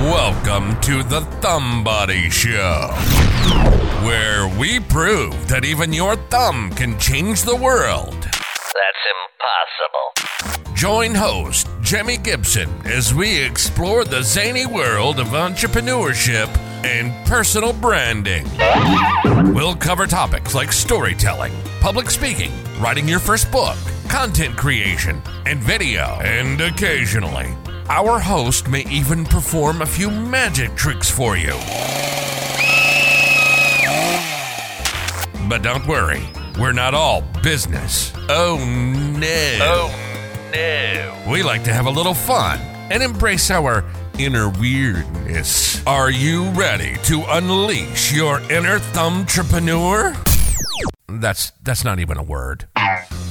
Welcome to the Thumbody Show, where we prove that even your thumb can change the world. That's impossible. Join host Jimi Gibson as we explore the zany world of entrepreneurship and personal branding. We'll cover topics like storytelling, public speaking, writing your first book, content creation, and video. And occasionally, our host may even perform a few magic tricks for you. But don't worry, we're not all business. Oh no. Oh no. We like to have a little fun and embrace our inner weirdness. Are you ready to unleash your inner thumbtrepreneur? That's that's not even a word.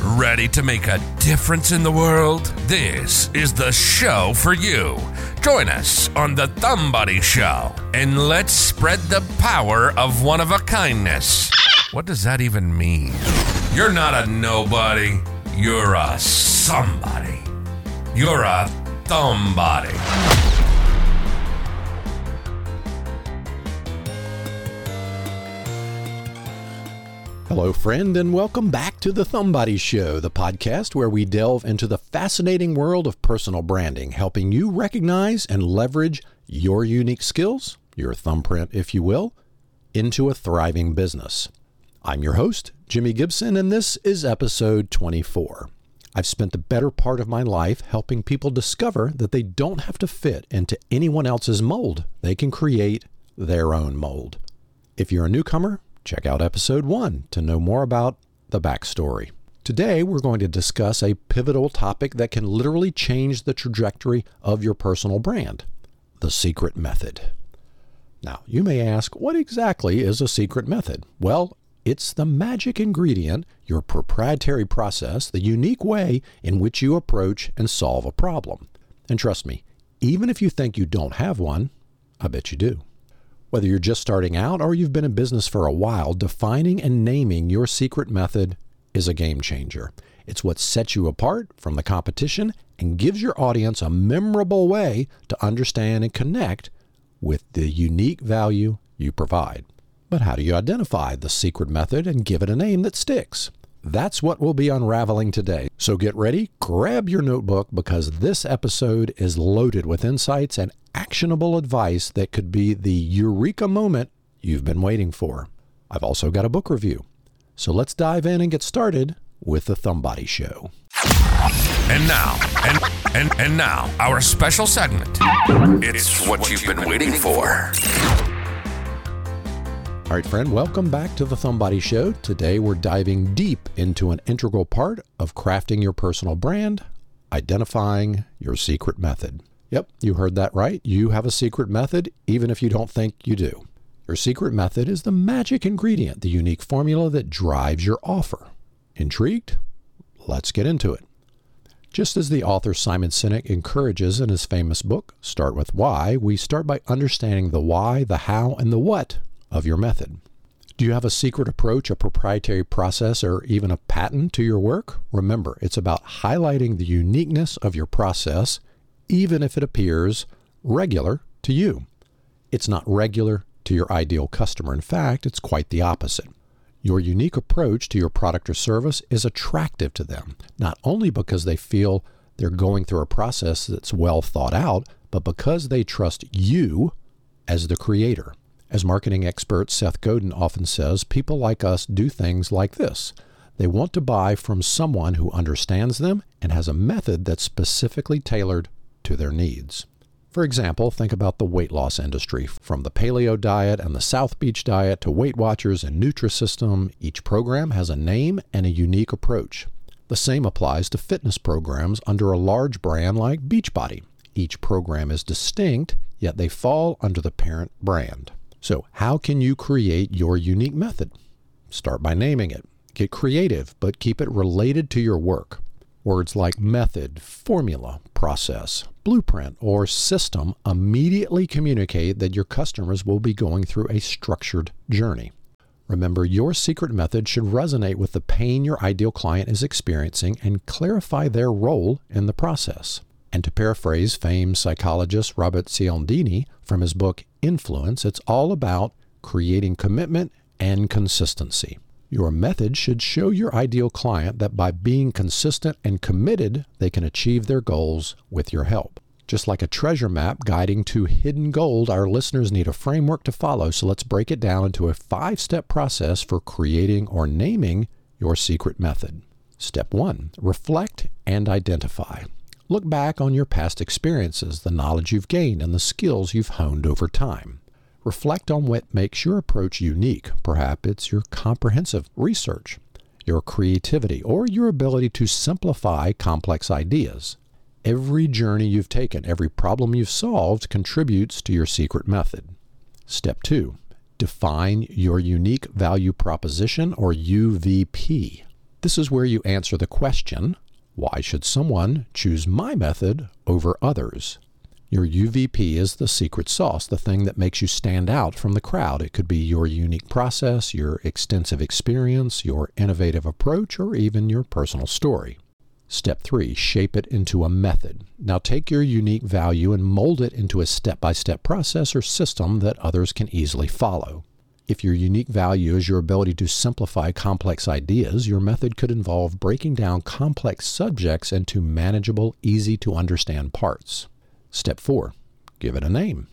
Ready to make a difference in the world? This is the show for you. Join us on the Thumbody Show and let's spread the power of one of a kindness. What does that even mean? You're not a nobody. You're a somebody. You're a thumb Hello, friend, and welcome back to the Thumbody Show, the podcast where we delve into the fascinating world of personal branding, helping you recognize and leverage your unique skills, your thumbprint, if you will, into a thriving business. I'm your host, Jimi Gibson, and this is episode 24. I've spent the better part of my life helping people discover that they don't have to fit into anyone else's mold. They can create their own mold. If you're a newcomer, check out episode one to know more about the backstory. Today, we're going to discuss a pivotal topic that can literally change the trajectory of your personal brand the secret method. Now, you may ask, what exactly is a secret method? Well, it's the magic ingredient, your proprietary process, the unique way in which you approach and solve a problem. And trust me, even if you think you don't have one, I bet you do. Whether you're just starting out or you've been in business for a while, defining and naming your secret method is a game changer. It's what sets you apart from the competition and gives your audience a memorable way to understand and connect with the unique value you provide. But how do you identify the secret method and give it a name that sticks? That's what we'll be unraveling today. So get ready, grab your notebook because this episode is loaded with insights and actionable advice that could be the eureka moment you've been waiting for. I've also got a book review. So let's dive in and get started with the Thumbody Show. And now, and and and now, our special segment. It's what you've been waiting for. All right, friend, welcome back to the Thumbody Show. Today we're diving deep into an integral part of crafting your personal brand, identifying your secret method. Yep, you heard that right. You have a secret method, even if you don't think you do. Your secret method is the magic ingredient, the unique formula that drives your offer. Intrigued? Let's get into it. Just as the author Simon Sinek encourages in his famous book, Start with Why, we start by understanding the why, the how, and the what of your method. Do you have a secret approach, a proprietary process, or even a patent to your work? Remember, it's about highlighting the uniqueness of your process, even if it appears regular to you. It's not regular to your ideal customer. In fact, it's quite the opposite. Your unique approach to your product or service is attractive to them, not only because they feel they're going through a process that's well thought out, but because they trust you as the creator. As marketing expert Seth Godin often says, people like us do things like this. They want to buy from someone who understands them and has a method that's specifically tailored to their needs. For example, think about the weight loss industry. From the paleo diet and the South Beach diet to Weight Watchers and Nutrisystem, each program has a name and a unique approach. The same applies to fitness programs under a large brand like Beachbody. Each program is distinct, yet they fall under the parent brand. So, how can you create your unique method? Start by naming it. Get creative, but keep it related to your work. Words like method, formula, process, blueprint, or system immediately communicate that your customers will be going through a structured journey. Remember, your secret method should resonate with the pain your ideal client is experiencing and clarify their role in the process. And to paraphrase famed psychologist Robert Cialdini from his book Influence, it's all about creating commitment and consistency. Your method should show your ideal client that by being consistent and committed, they can achieve their goals with your help. Just like a treasure map guiding to hidden gold, our listeners need a framework to follow, so let's break it down into a five step process for creating or naming your secret method. Step one reflect and identify. Look back on your past experiences, the knowledge you've gained, and the skills you've honed over time. Reflect on what makes your approach unique. Perhaps it's your comprehensive research, your creativity, or your ability to simplify complex ideas. Every journey you've taken, every problem you've solved contributes to your secret method. Step two, define your unique value proposition or UVP. This is where you answer the question why should someone choose my method over others? Your UVP is the secret sauce, the thing that makes you stand out from the crowd. It could be your unique process, your extensive experience, your innovative approach, or even your personal story. Step three, shape it into a method. Now take your unique value and mold it into a step by step process or system that others can easily follow. If your unique value is your ability to simplify complex ideas, your method could involve breaking down complex subjects into manageable, easy to understand parts. Step four, give it a name.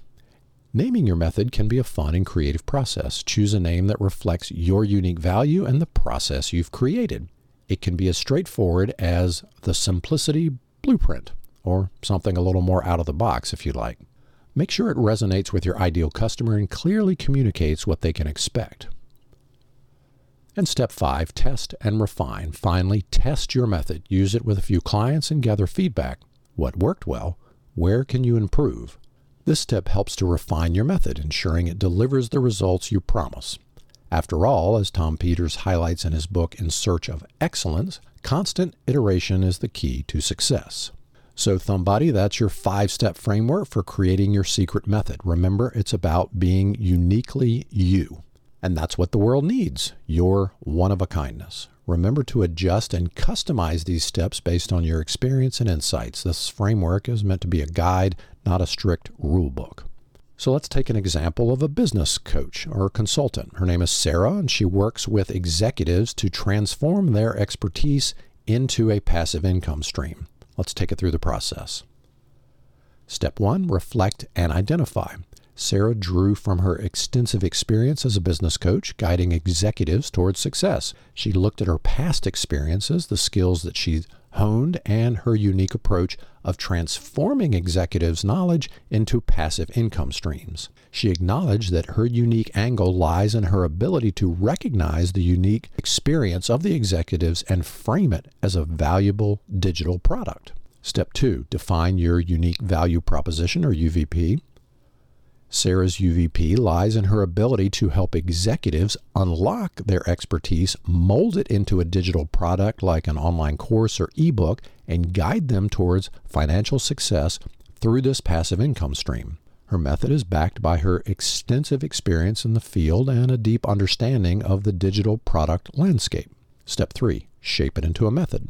Naming your method can be a fun and creative process. Choose a name that reflects your unique value and the process you've created. It can be as straightforward as the Simplicity Blueprint, or something a little more out of the box if you like. Make sure it resonates with your ideal customer and clearly communicates what they can expect. And step five, test and refine. Finally, test your method. Use it with a few clients and gather feedback. What worked well? Where can you improve? This step helps to refine your method, ensuring it delivers the results you promise. After all, as Tom Peters highlights in his book In Search of Excellence, constant iteration is the key to success. So, Thumbody, that's your five step framework for creating your secret method. Remember, it's about being uniquely you. And that's what the world needs your one of a kindness. Remember to adjust and customize these steps based on your experience and insights. This framework is meant to be a guide, not a strict rule book. So let's take an example of a business coach or consultant. Her name is Sarah, and she works with executives to transform their expertise into a passive income stream. Let's take it through the process. Step one reflect and identify. Sarah drew from her extensive experience as a business coach, guiding executives towards success. She looked at her past experiences, the skills that she honed, and her unique approach of transforming executives' knowledge into passive income streams. She acknowledged that her unique angle lies in her ability to recognize the unique experience of the executives and frame it as a valuable digital product. Step two, define your unique value proposition or UVP. Sarah's UVP lies in her ability to help executives unlock their expertise, mold it into a digital product like an online course or ebook, and guide them towards financial success through this passive income stream. Her method is backed by her extensive experience in the field and a deep understanding of the digital product landscape. Step 3 Shape it into a method.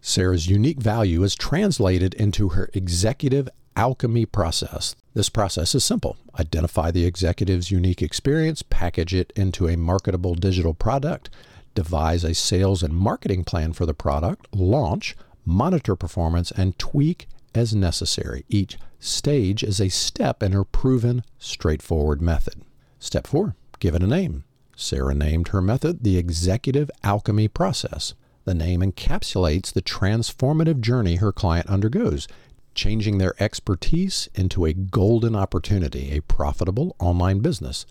Sarah's unique value is translated into her executive alchemy process. This process is simple identify the executive's unique experience, package it into a marketable digital product, devise a sales and marketing plan for the product, launch, monitor performance, and tweak as necessary. Each stage is a step in her proven, straightforward method. Step four give it a name. Sarah named her method the Executive Alchemy Process. The name encapsulates the transformative journey her client undergoes, changing their expertise into a golden opportunity, a profitable online business.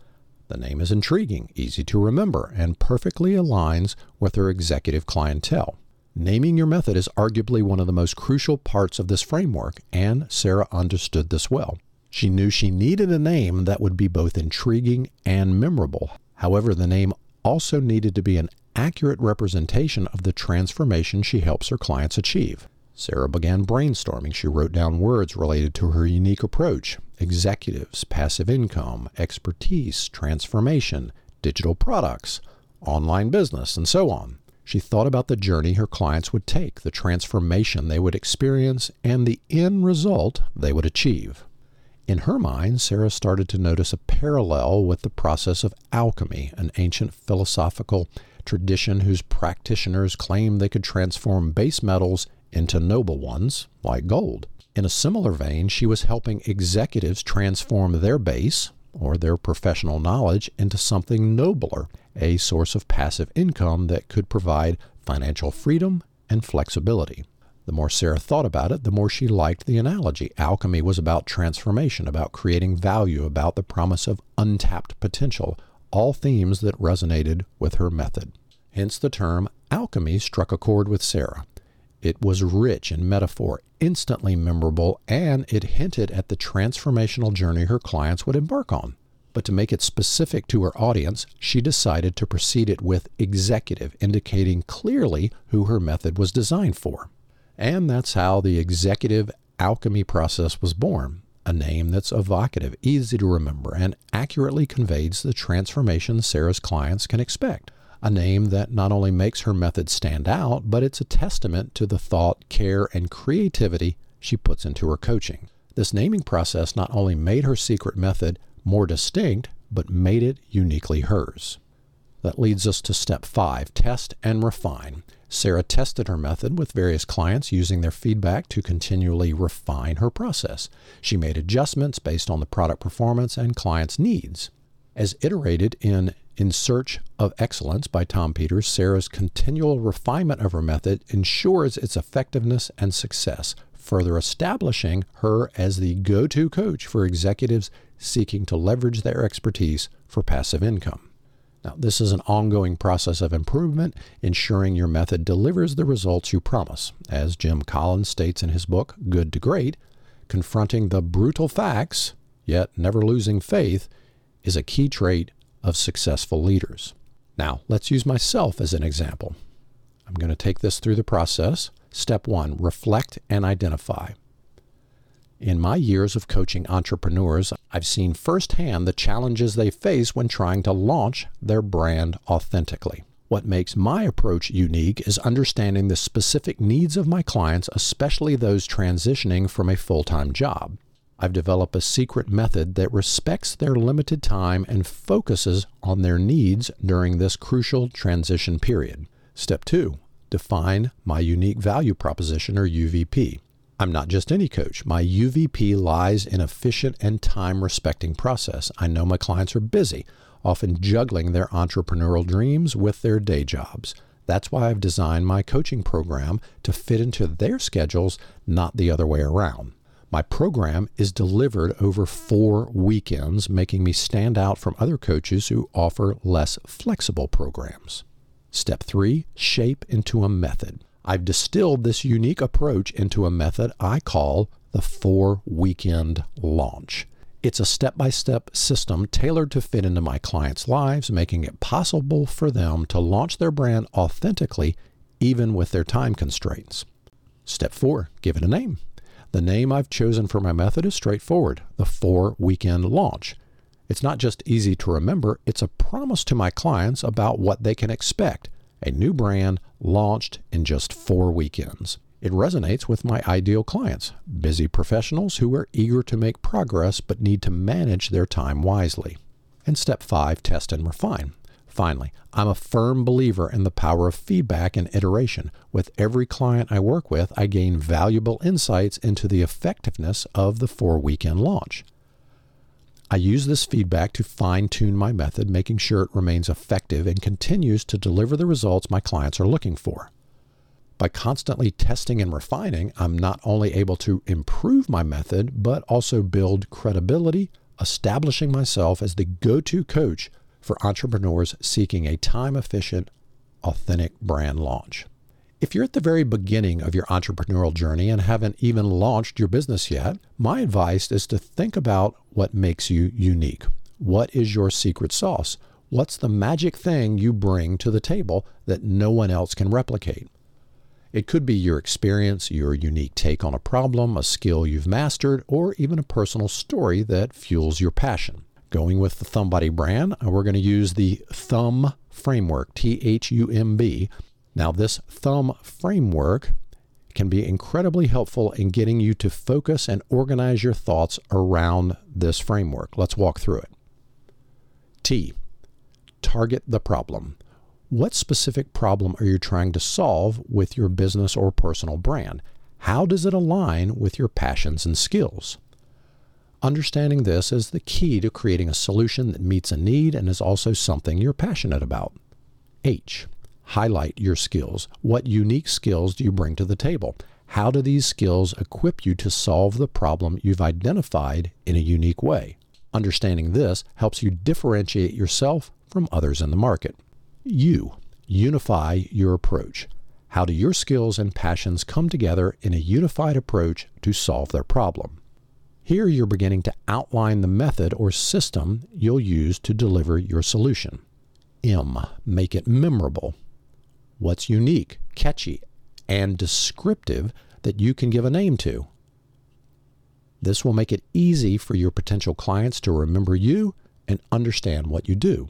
The name is intriguing, easy to remember, and perfectly aligns with her executive clientele. Naming your method is arguably one of the most crucial parts of this framework, and Sarah understood this well. She knew she needed a name that would be both intriguing and memorable. However, the name also needed to be an accurate representation of the transformation she helps her clients achieve. Sarah began brainstorming. She wrote down words related to her unique approach executives, passive income, expertise, transformation, digital products, online business, and so on. She thought about the journey her clients would take, the transformation they would experience, and the end result they would achieve. In her mind, Sarah started to notice a parallel with the process of alchemy, an ancient philosophical tradition whose practitioners claimed they could transform base metals into noble ones, like gold. In a similar vein, she was helping executives transform their base, or their professional knowledge, into something nobler, a source of passive income that could provide financial freedom and flexibility. The more Sarah thought about it, the more she liked the analogy. Alchemy was about transformation, about creating value, about the promise of untapped potential, all themes that resonated with her method. Hence the term alchemy struck a chord with Sarah. It was rich in metaphor, instantly memorable, and it hinted at the transformational journey her clients would embark on. But to make it specific to her audience, she decided to precede it with executive, indicating clearly who her method was designed for. And that's how the executive alchemy process was born, a name that's evocative, easy to remember, and accurately conveys the transformation Sarah's clients can expect. A name that not only makes her method stand out, but it's a testament to the thought, care, and creativity she puts into her coaching. This naming process not only made her secret method more distinct, but made it uniquely hers. That leads us to step five test and refine. Sarah tested her method with various clients using their feedback to continually refine her process. She made adjustments based on the product performance and clients' needs. As iterated in In Search of Excellence by Tom Peters, Sarah's continual refinement of her method ensures its effectiveness and success, further establishing her as the go to coach for executives seeking to leverage their expertise for passive income. Now, this is an ongoing process of improvement, ensuring your method delivers the results you promise. As Jim Collins states in his book, Good to Great, confronting the brutal facts, yet never losing faith, is a key trait of successful leaders. Now, let's use myself as an example. I'm going to take this through the process. Step one reflect and identify. In my years of coaching entrepreneurs, I've seen firsthand the challenges they face when trying to launch their brand authentically. What makes my approach unique is understanding the specific needs of my clients, especially those transitioning from a full time job. I've developed a secret method that respects their limited time and focuses on their needs during this crucial transition period. Step two define my unique value proposition or UVP. I'm not just any coach. My UVP lies in efficient and time respecting process. I know my clients are busy, often juggling their entrepreneurial dreams with their day jobs. That's why I've designed my coaching program to fit into their schedules, not the other way around. My program is delivered over four weekends, making me stand out from other coaches who offer less flexible programs. Step three shape into a method. I've distilled this unique approach into a method I call the four weekend launch. It's a step by step system tailored to fit into my clients' lives, making it possible for them to launch their brand authentically, even with their time constraints. Step four give it a name. The name I've chosen for my method is straightforward the four weekend launch. It's not just easy to remember, it's a promise to my clients about what they can expect a new brand launched in just four weekends. It resonates with my ideal clients, busy professionals who are eager to make progress but need to manage their time wisely. And step five, test and refine. Finally, I'm a firm believer in the power of feedback and iteration. With every client I work with, I gain valuable insights into the effectiveness of the four weekend launch. I use this feedback to fine tune my method, making sure it remains effective and continues to deliver the results my clients are looking for. By constantly testing and refining, I'm not only able to improve my method, but also build credibility, establishing myself as the go to coach for entrepreneurs seeking a time efficient, authentic brand launch. If you're at the very beginning of your entrepreneurial journey and haven't even launched your business yet, my advice is to think about what makes you unique. What is your secret sauce? What's the magic thing you bring to the table that no one else can replicate? It could be your experience, your unique take on a problem, a skill you've mastered, or even a personal story that fuels your passion. Going with the Thumbody brand, uh, we're going to use the Thumb framework, T H U M B, Now, this thumb framework can be incredibly helpful in getting you to focus and organize your thoughts around this framework. Let's walk through it. T. Target the problem. What specific problem are you trying to solve with your business or personal brand? How does it align with your passions and skills? Understanding this is the key to creating a solution that meets a need and is also something you're passionate about. H. Highlight your skills. What unique skills do you bring to the table? How do these skills equip you to solve the problem you've identified in a unique way? Understanding this helps you differentiate yourself from others in the market. U. unify your approach. How do your skills and passions come together in a unified approach to solve their problem? Here you're beginning to outline the method or system you'll use to deliver your solution. M. Make it memorable. What's unique, catchy, and descriptive that you can give a name to? This will make it easy for your potential clients to remember you and understand what you do.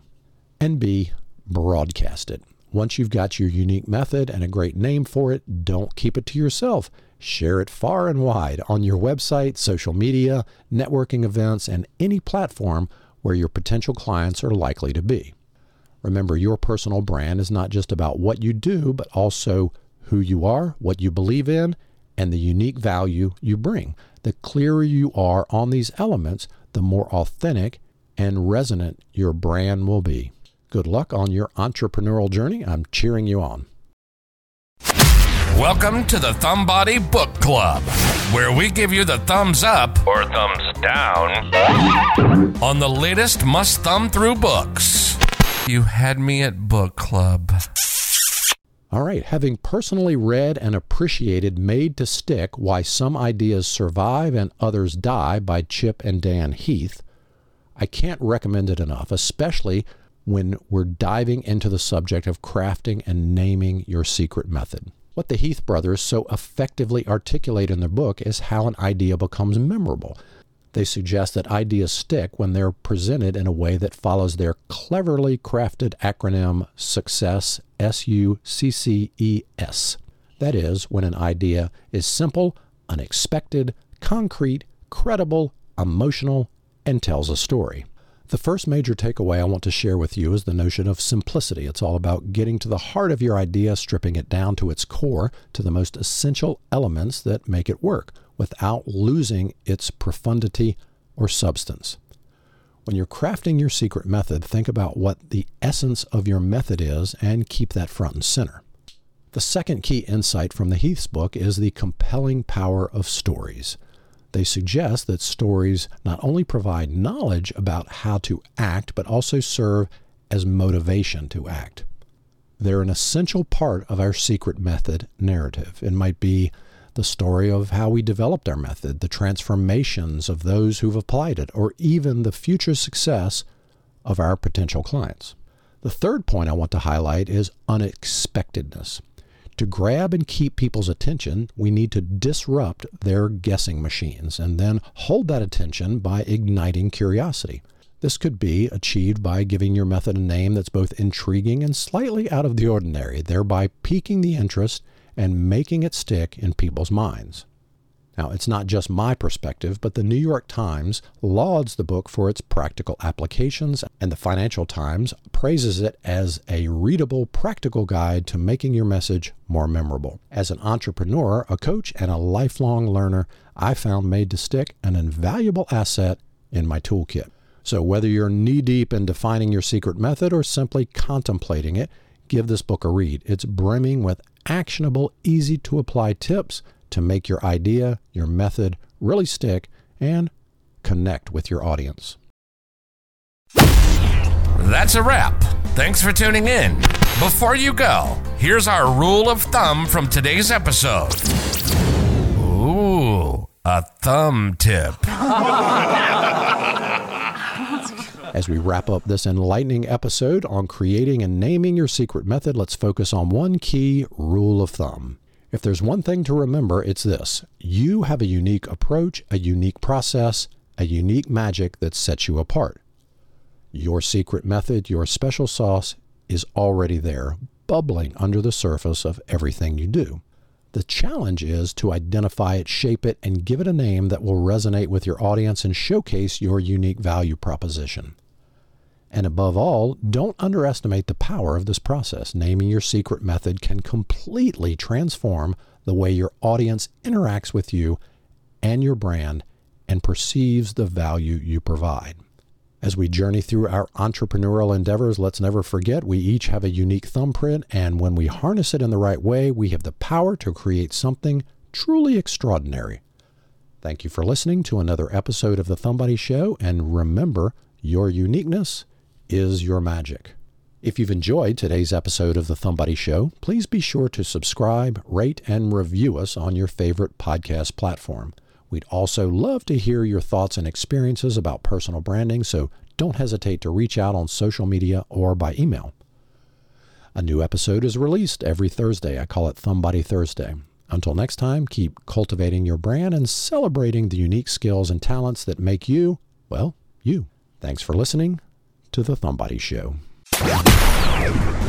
And B broadcast it. Once you've got your unique method and a great name for it, don't keep it to yourself. Share it far and wide on your website, social media, networking events, and any platform where your potential clients are likely to be. Remember, your personal brand is not just about what you do, but also who you are, what you believe in, and the unique value you bring. The clearer you are on these elements, the more authentic and resonant your brand will be. Good luck on your entrepreneurial journey. I'm cheering you on. Welcome to the Thumbody Book Club, where we give you the thumbs up Or thumbs down. on the latest must thumb through books. You had me at book club. All right, having personally read and appreciated Made to Stick Why Some Ideas Survive and Others Die by Chip and Dan Heath, I can't recommend it enough, especially when we're diving into the subject of crafting and naming your secret method. What the Heath brothers so effectively articulate in their book is how an idea becomes memorable. They suggest that ideas stick when they're presented in a way that follows their cleverly crafted acronym SUCCESS, S U C C E S. That is, when an idea is simple, unexpected, concrete, credible, emotional, and tells a story. The first major takeaway I want to share with you is the notion of simplicity. It's all about getting to the heart of your idea, stripping it down to its core, to the most essential elements that make it work, without losing its profundity or substance. When you're crafting your secret method, think about what the essence of your method is and keep that front and center. The second key insight from the Heath's book is the compelling power of stories. They suggest that stories not only provide knowledge about how to act, but also serve as motivation to act. They're an essential part of our secret method narrative. It might be the story of how we developed our method, the transformations of those who've applied it, or even the future success of our potential clients. The third point I want to highlight is unexpectedness. To grab and keep people's attention, we need to disrupt their guessing machines and then hold that attention by igniting curiosity. This could be achieved by giving your method a name that's both intriguing and slightly out of the ordinary, thereby piquing the interest and making it stick in people's minds. Now, it's not just my perspective, but the New York Times lauds the book for its practical applications, and the Financial Times praises it as a readable, practical guide to making your message more memorable. As an entrepreneur, a coach, and a lifelong learner, I found Made to Stick an invaluable asset in my toolkit. So, whether you're knee deep in defining your secret method or simply contemplating it, give this book a read. It's brimming with actionable, easy to apply tips to make your idea, your method really stick and connect with your audience. That's a wrap. Thanks for tuning in. Before you go, here's our rule of thumb from today's episode. Ooh, a thumb tip. As we wrap up this enlightening episode on creating and naming your secret method, let's focus on one key rule of thumb. If there's one thing to remember, it's this you have a unique approach, a unique process, a unique magic that sets you apart. Your secret method, your special sauce, is already there, bubbling under the surface of everything you do. The challenge is to identify it, shape it, and give it a name that will resonate with your audience and showcase your unique value proposition. And above all, don't underestimate the power of this process. Naming your secret method can completely transform the way your audience interacts with you and your brand and perceives the value you provide. As we journey through our entrepreneurial endeavors, let's never forget we each have a unique thumbprint, and when we harness it in the right way, we have the power to create something truly extraordinary. Thank you for listening to another episode of The Thumbody Show, and remember, your uniqueness is your magic. If you've enjoyed today's episode of The Thumbody Show, please be sure to subscribe, rate, and review us on your favorite podcast platform. We'd also love to hear your thoughts and experiences about personal branding, so don't hesitate to reach out on social media or by email. A new episode is released every Thursday. I call it Thumbody Thursday. Until next time, keep cultivating your brand and celebrating the unique skills and talents that make you, well, you. Thanks for listening to The Thumbody Show.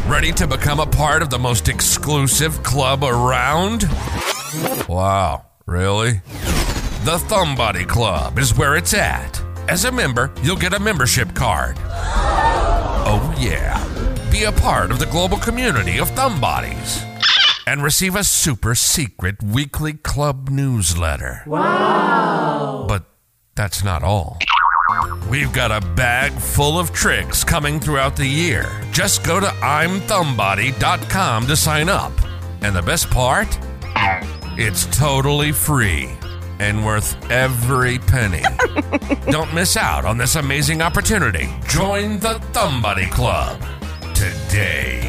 Ready to become a part of the most exclusive club around? Wow, really? The Thumbody Club is where it's at. As a member, you'll get a membership card. Oh, yeah. Be a part of the global community of Thumbodies And receive a super secret weekly club newsletter. Wow. But that's not all. We've got a bag full of tricks coming throughout the year. Just go to I'mThumbBody.com to sign up. And the best part? It's totally free and worth every penny. Don't miss out on this amazing opportunity. Join the Thumbody Club today.